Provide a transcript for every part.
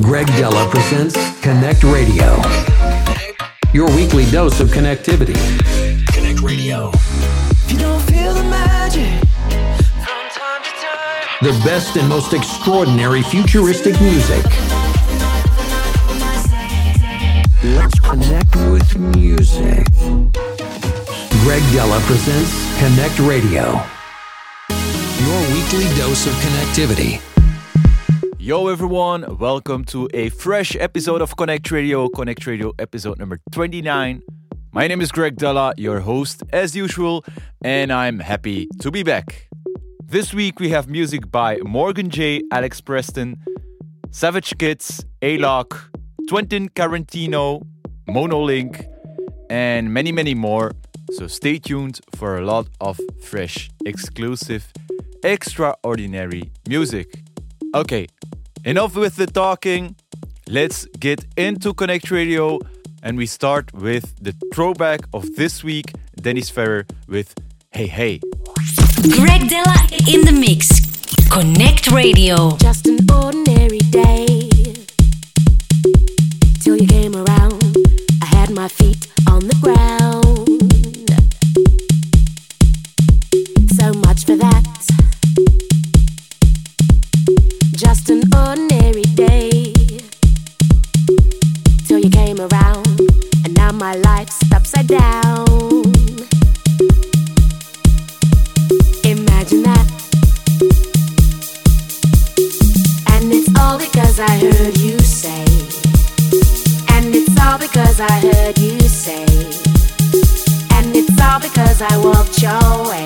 Greg Dela presents Connect Radio. Your weekly dose of connectivity. Connect Radio. If you don't feel the magic from time to time. The best and most extraordinary futuristic music. Let's connect with music. Greg Dela presents Connect Radio. Your weekly dose of connectivity. Yo everyone, welcome to a fresh episode of Connect Radio, Connect Radio episode number 29. My name is Greg Dela, your host as usual, and I'm happy to be back. This week we have music by Morgan J, Alex Preston, Savage Kids, Alok, Twentin Tarantino, Monolink, and many, many more. So stay tuned for a lot of fresh, exclusive, extraordinary music. Okay, Enough with the talking. Let's get into Connect Radio. And we start with the throwback of this week Dennis Ferrer with Hey Hey. Greg Dela in the mix. Connect Radio. Just an ordinary day. Till you came around, I had my feet on the ground. So much for that. Just an ordinary day. Till you came around, and now my life's upside down. Imagine that. And it's all because I heard you say. And it's all because I heard you say. And it's all because I walked your.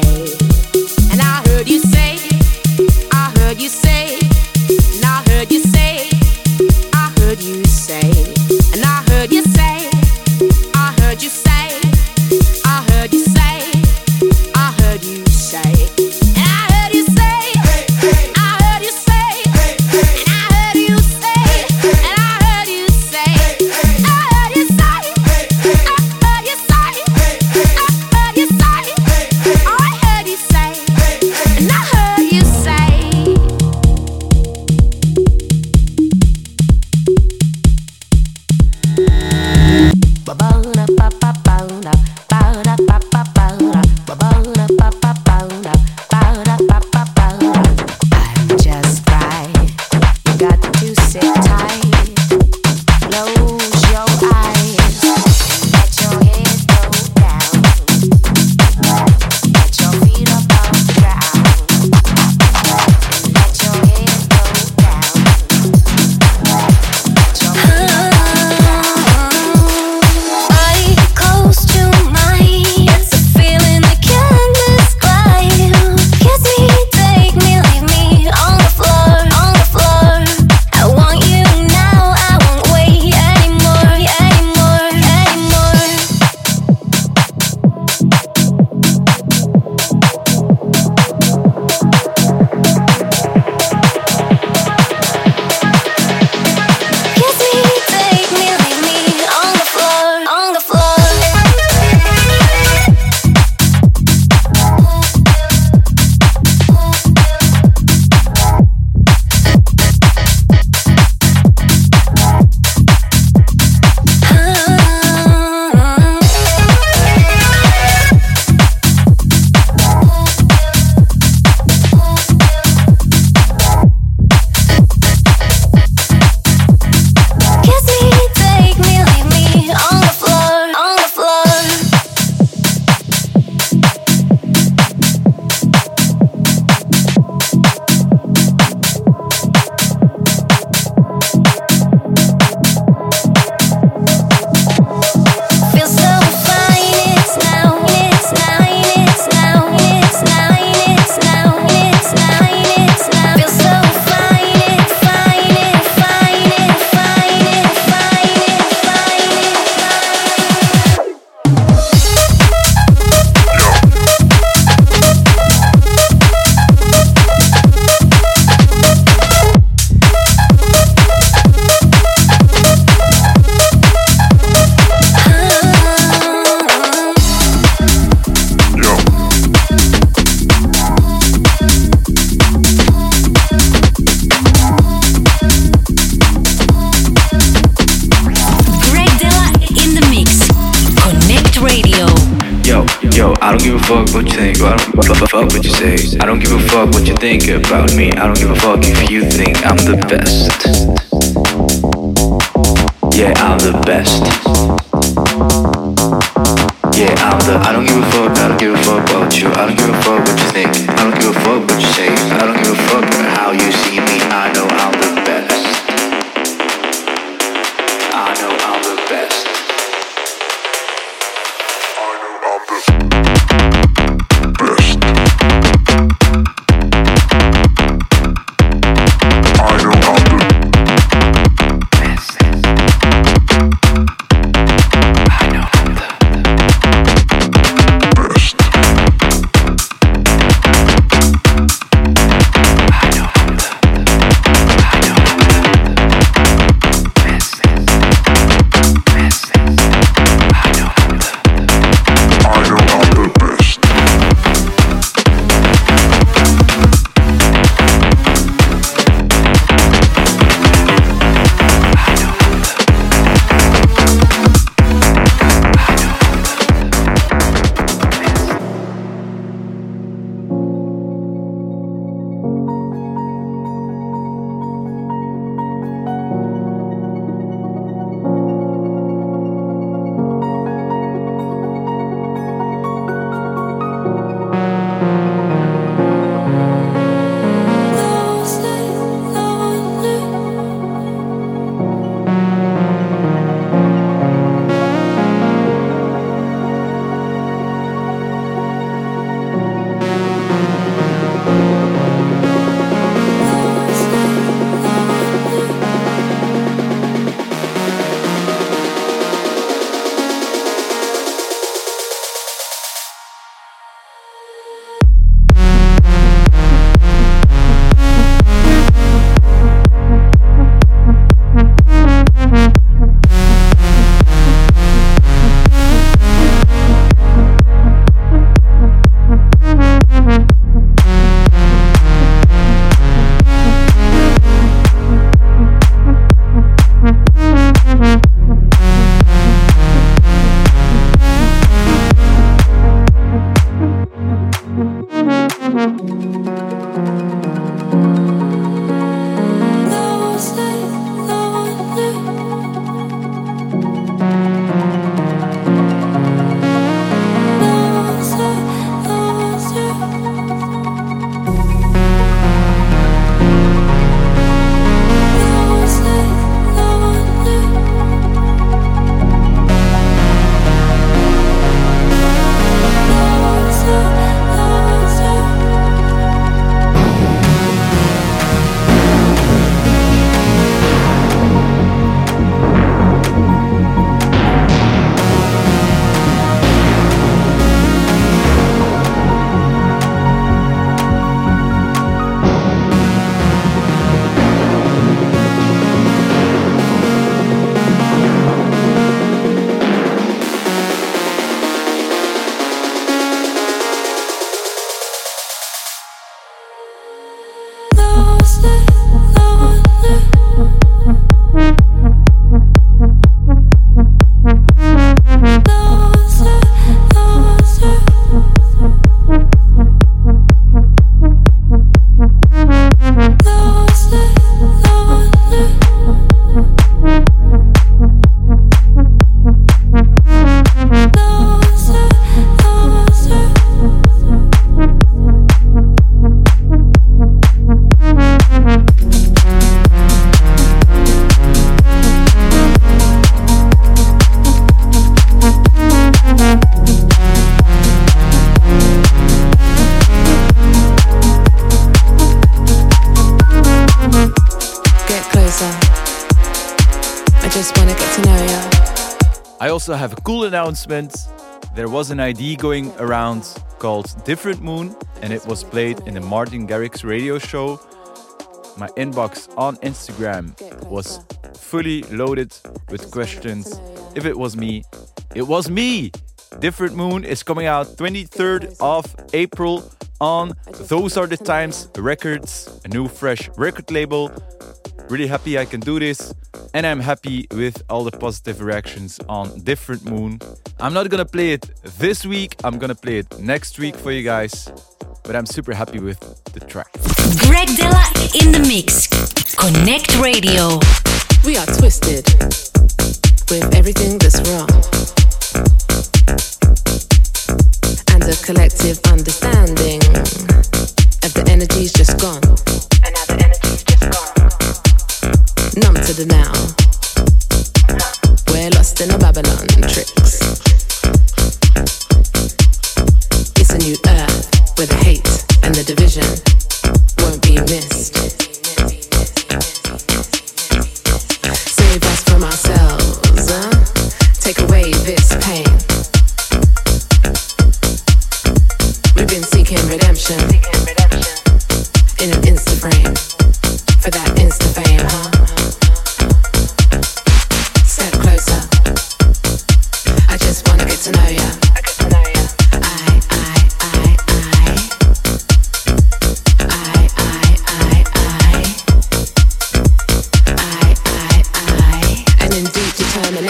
also have a cool announcement. There was an ID going around called Different Moon, and it was played in the Martin Garrix radio show. My inbox on Instagram was fully loaded with questions. If it was me, it was me! Different Moon is coming out 23rd of April on. Those are the times. Records, a new fresh record label. Really happy I can do this. And I'm happy with all the positive reactions on Different Moon. I'm not gonna play it this week, I'm gonna play it next week for you guys. But I'm super happy with the track. Greg Dela in the mix. Connect Radio. We are twisted with everything that's wrong. And a collective understanding of the energy's just gone. And now the energy's just gone. Numb to the now. We're lost in a Babylon tricks. It's a new earth where the hate and the division won't be missed.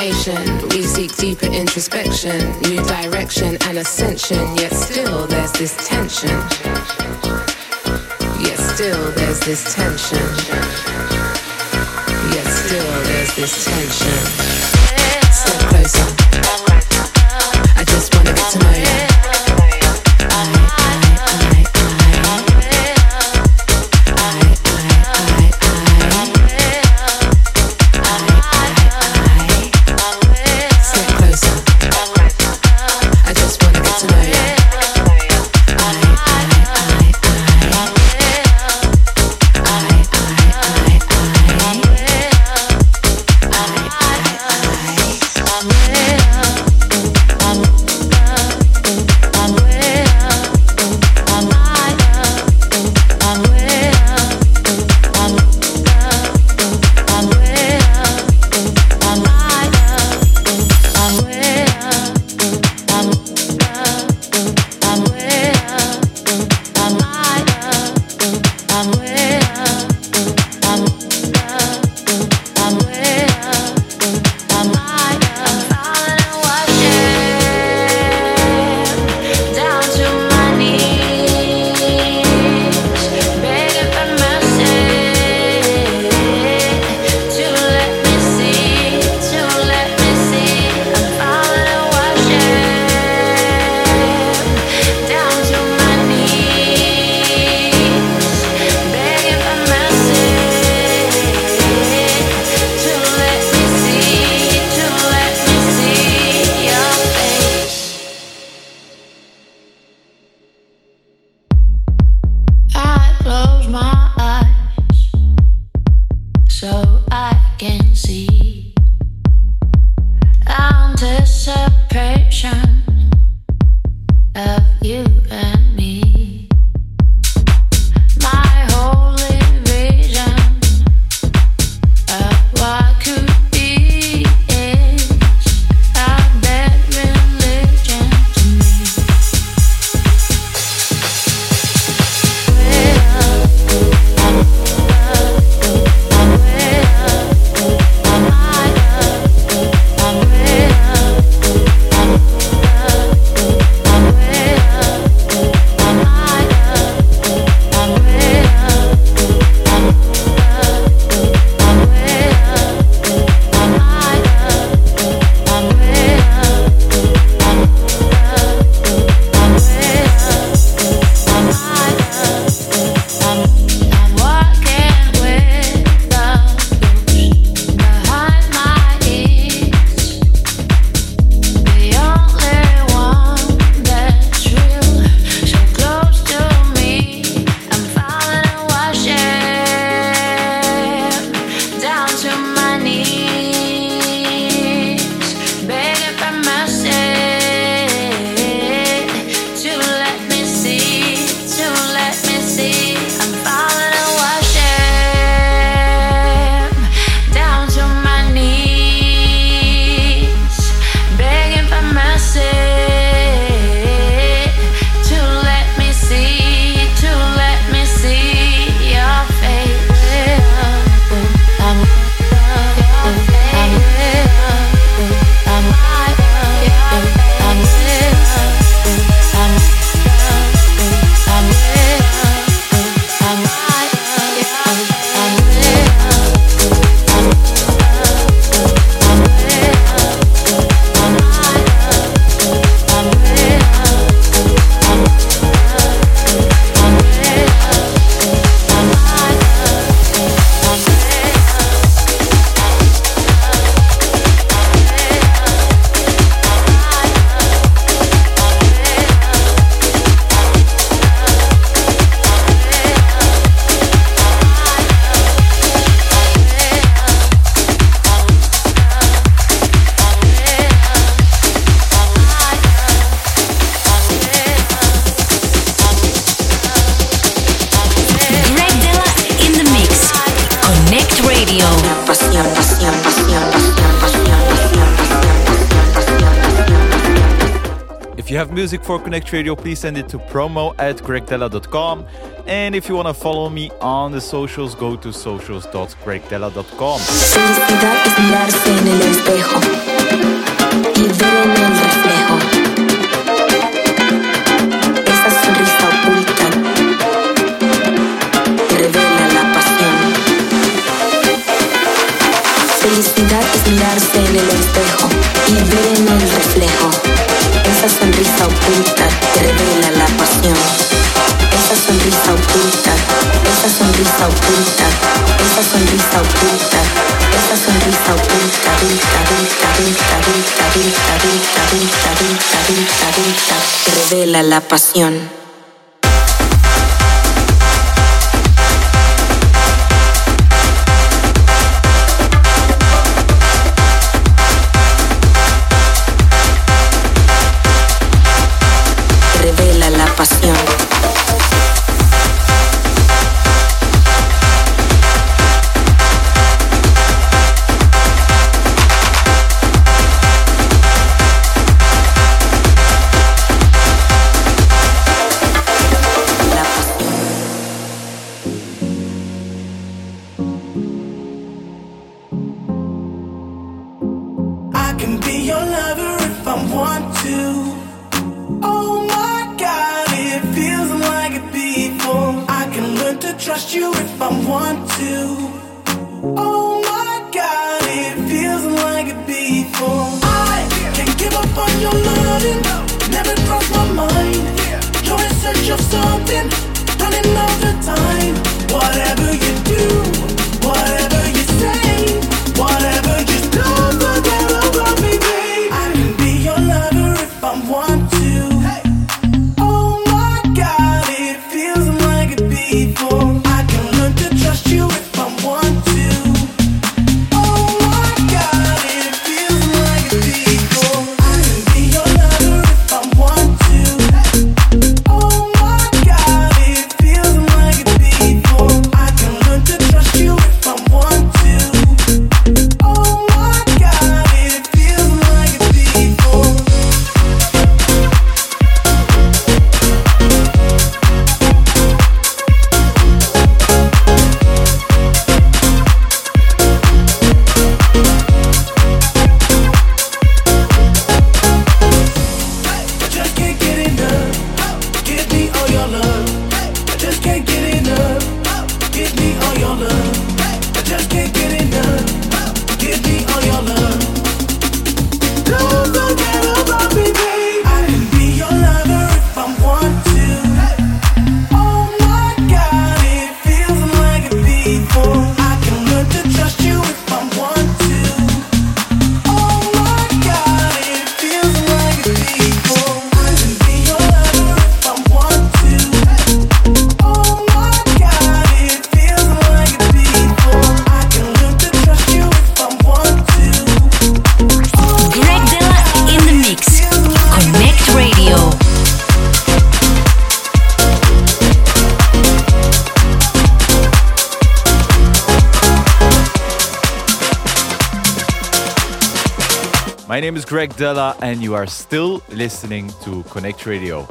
Determination, we seek deeper introspection, new direction and ascension. Yet still there's this tension. Yet still there's this tension. Yet still there's this tension. Step closer. I just wanna get to know you. feedback for Connect Radio, please send it to promo at gregdela.com. And if you want to follow me on the socials, go to socials.gregdela.com. sonrisa oculta, sonrisa oculta, sonrisa revela la pasión. Greg Dela, and you are still listening to Connect Radio.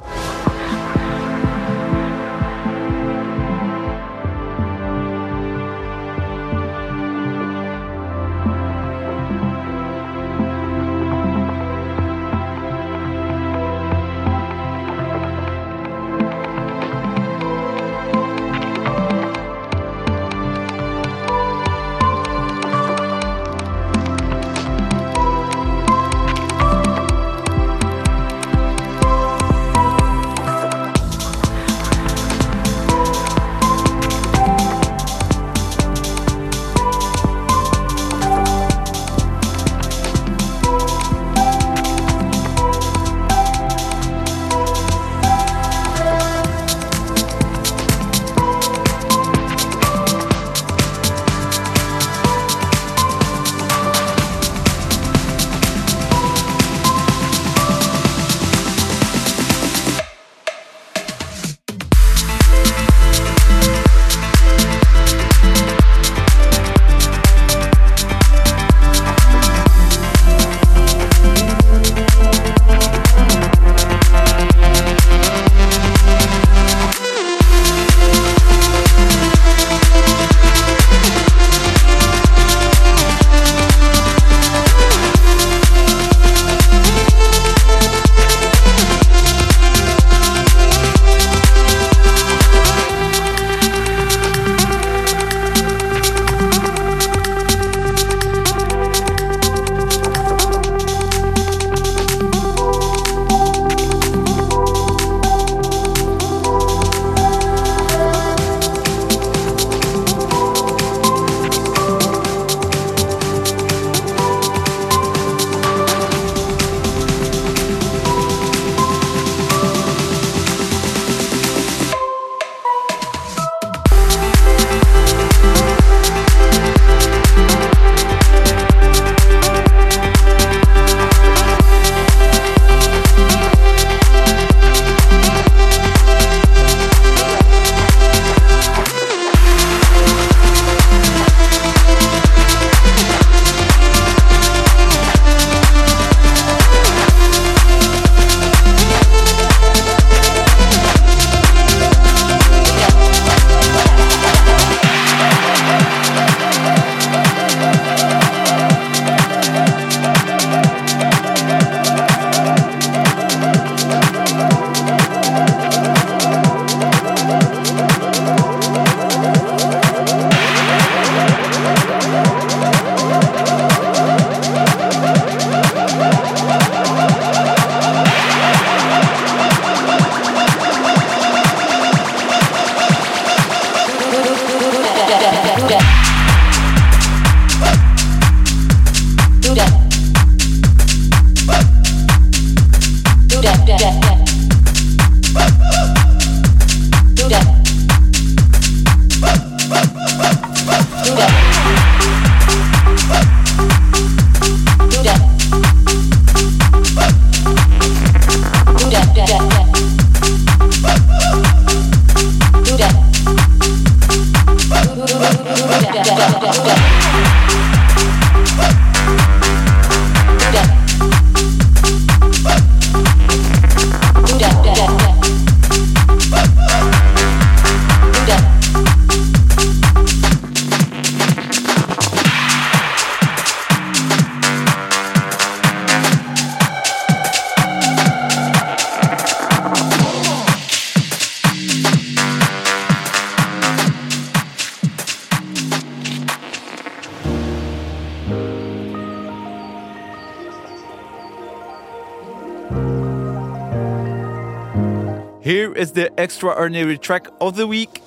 Extraordinary Track of the Week.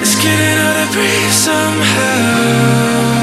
It's getting out of somehow.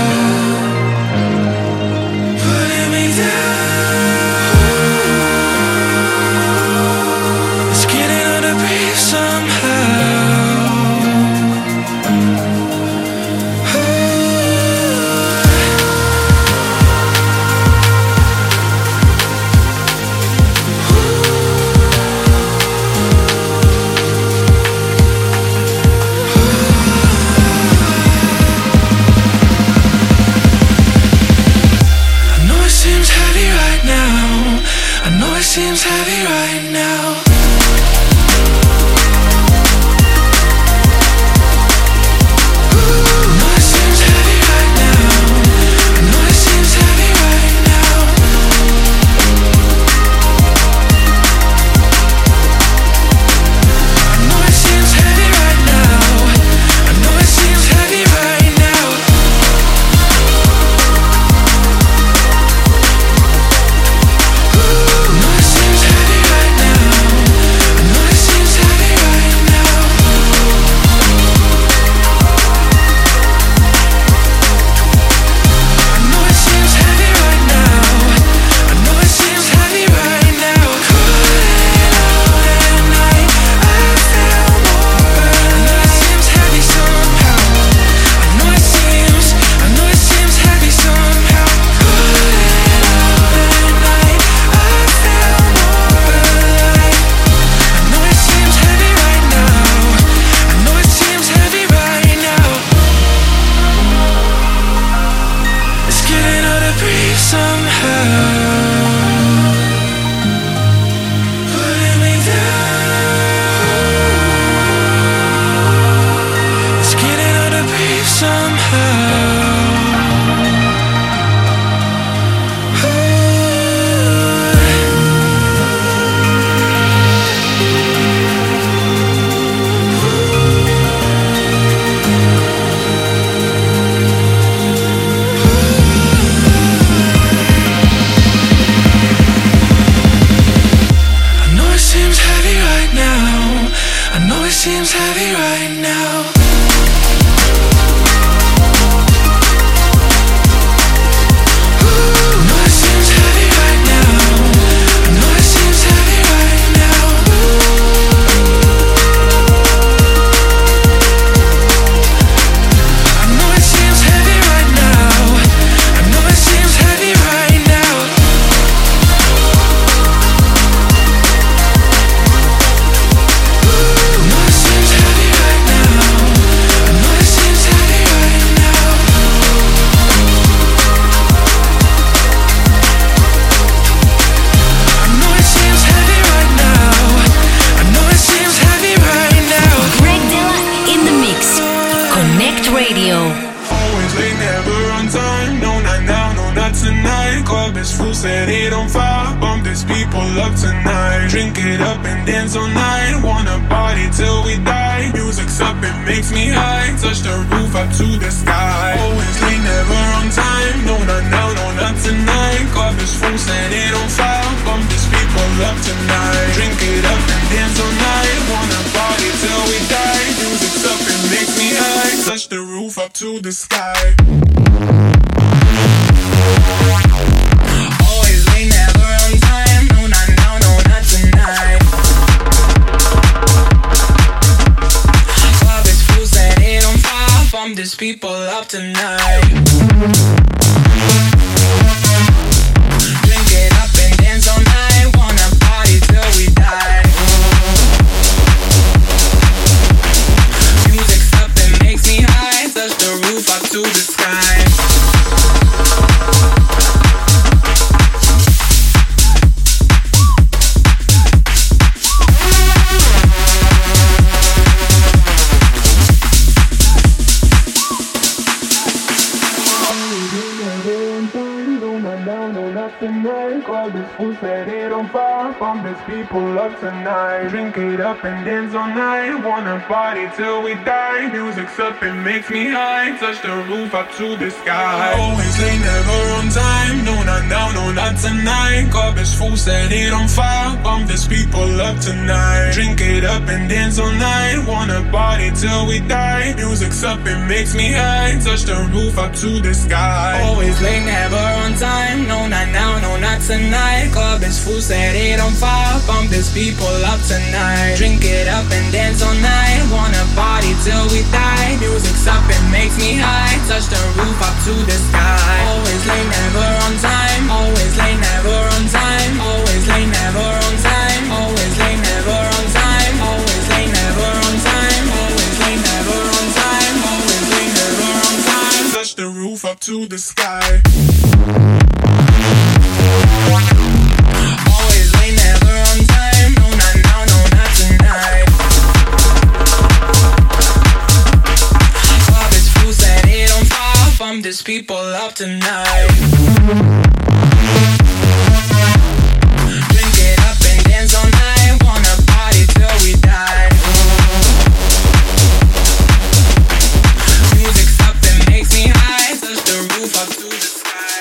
somehow. people up tonight. tonight party till we die. Music's up, it makes me high. Touch the roof up to the sky. Always late, never on time. No, not now, no, not tonight. Garbage fool set it on fire. Bump this people up tonight. Drink it up and dance all night. Wanna party till we die. Music's up, it makes me high. Touch the roof up to the sky. Always late, never on time. No, not now, no, not tonight. Garbage fool set it on fire. Bump this people up tonight. Drink it up and dance all night wanna party till we die. Music's up, it makes me high. Touch the roof up to the sky. Always late, never on time. Always late, never on time. Always late, never on time. Always late, never on time. Always late, never on time. Always late, never on time. Always late, never on time. Touch the roof up to the sky. These people up tonight. Drink it up and dance all night. Wanna party till we die. Music's up and makes me high. Touch the roof up to the sky.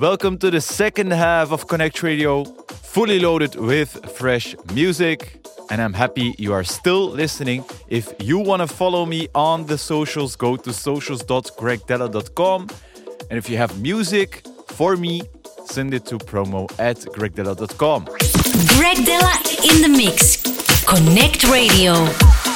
Welcome to the second half of Connect Radio fully loaded with fresh music. And I'm happy you are still listening. If you want to follow me on the socials, go to socials.gregdela.com. And if you have music for me, send it to promo at gregdela.com. Greg Dela in the mix. CONNCT Radio.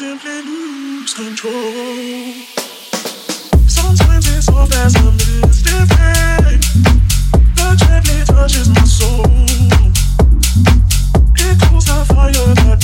simply lose control. Sometimes it's so fast I'm misdirected. The gently touches my soul. It cools the fire that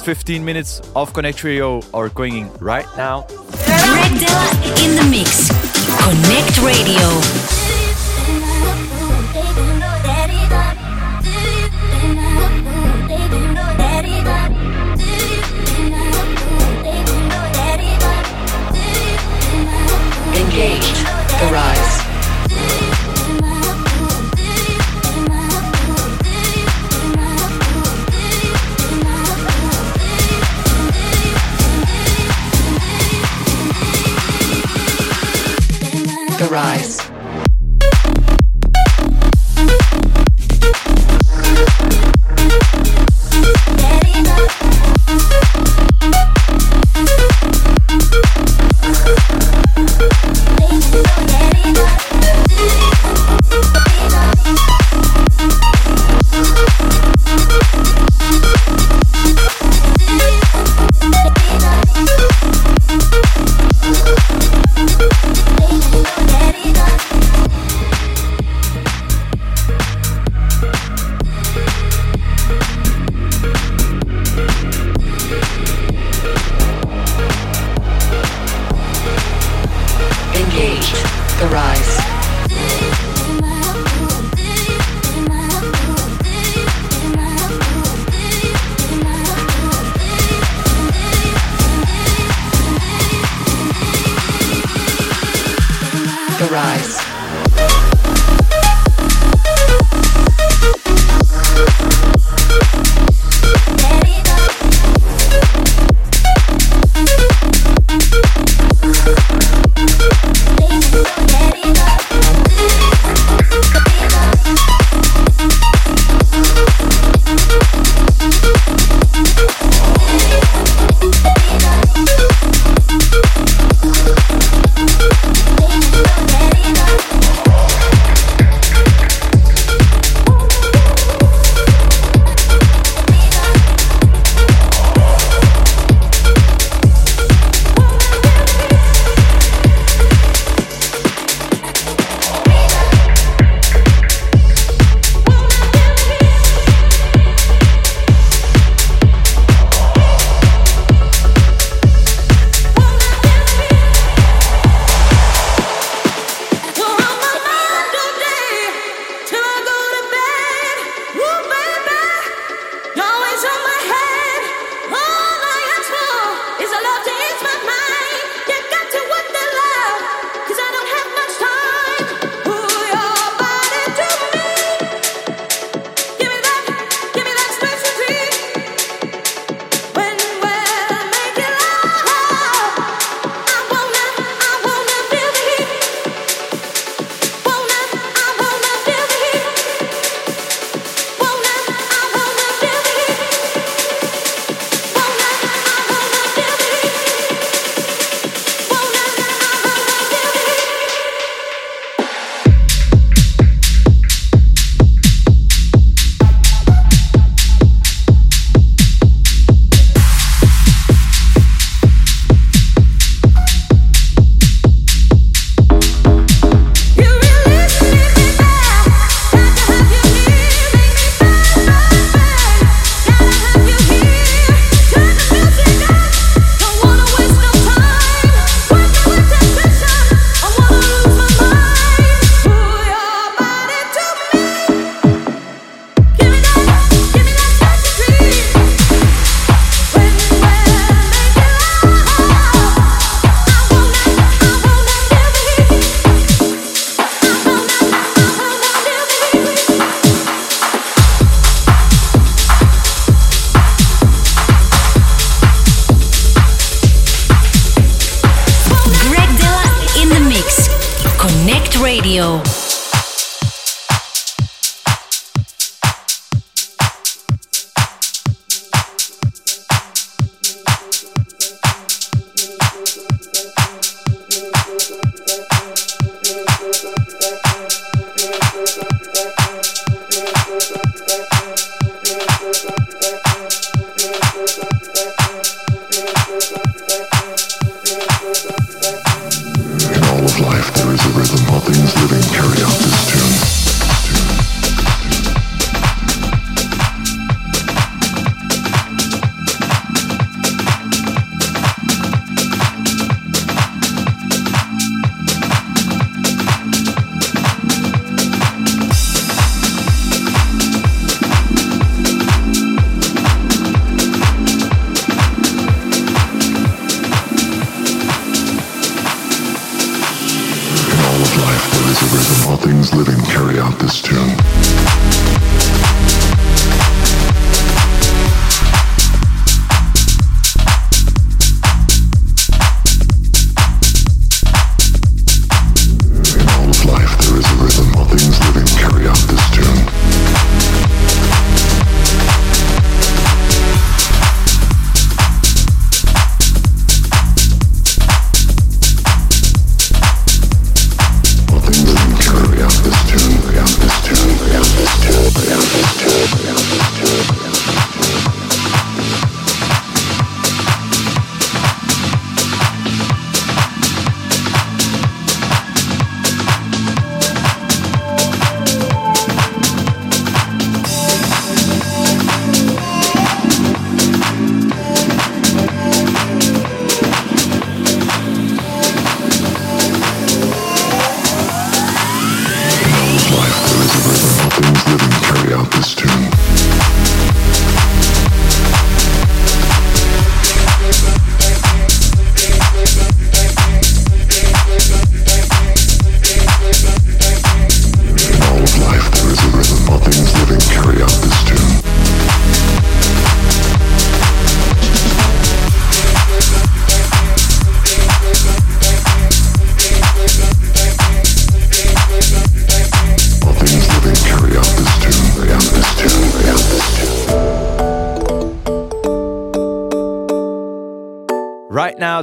next 15 minutes of CONNCT Radio are going right now. Greg Dela in the mix. CONNCT Radio. engage. Oscar Rise. rise.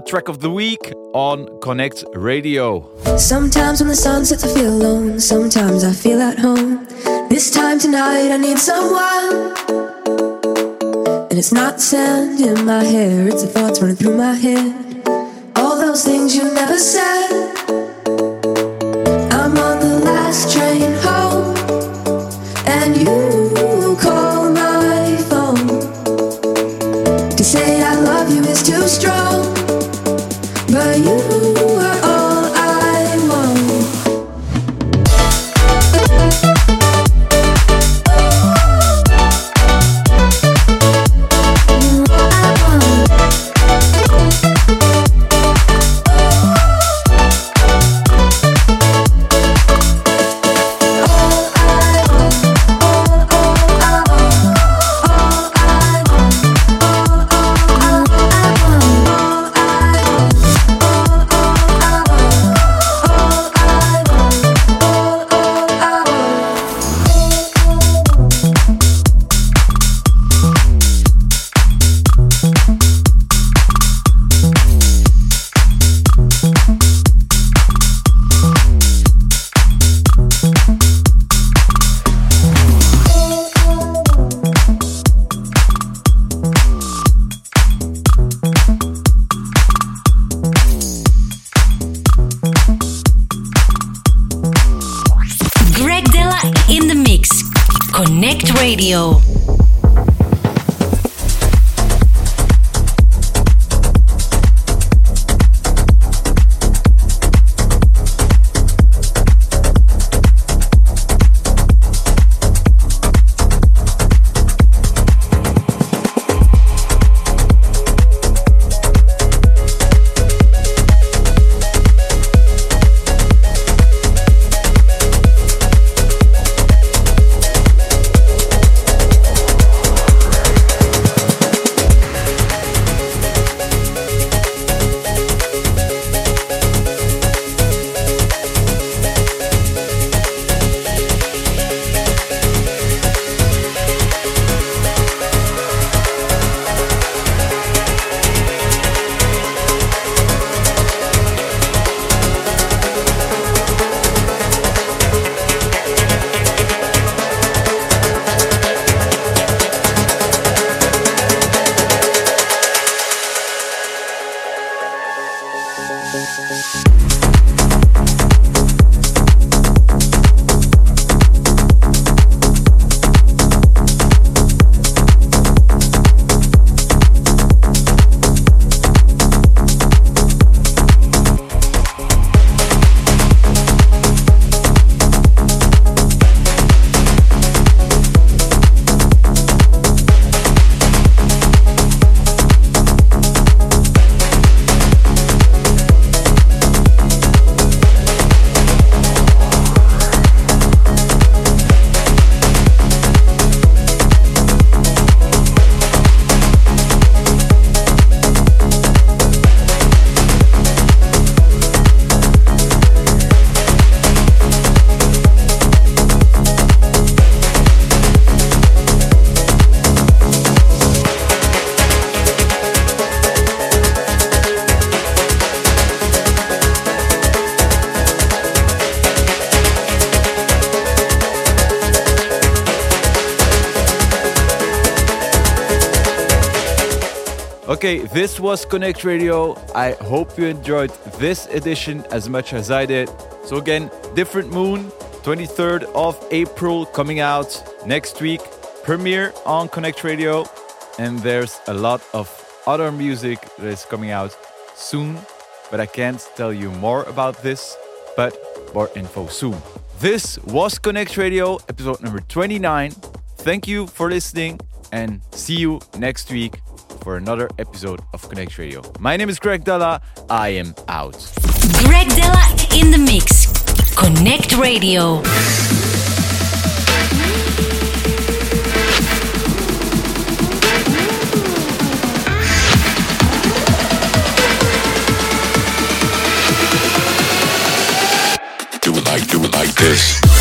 Track of the week on CONNCT Radio. Sometimes when the sun sets, I feel alone. Sometimes I feel at home. This time tonight, I need someone. And it's not sand in my hair, it's the thoughts running through my head. All those things you never said. Okay, this was CONNCT Radio. I hope you enjoyed this edition as much as I did. So, again, Different Moon, 23rd of April, coming out next week, premiere on CONNCT Radio. And there's a lot of other music that is coming out soon, but I can't tell you more about this, but more info soon. This was CONNCT Radio, episode number 29. Thank you for listening and see you next week for another episode of CONNCT Radio. My name is Greg Dela. I am out. Greg Dela in the mix. CONNCT Radio. do it like this.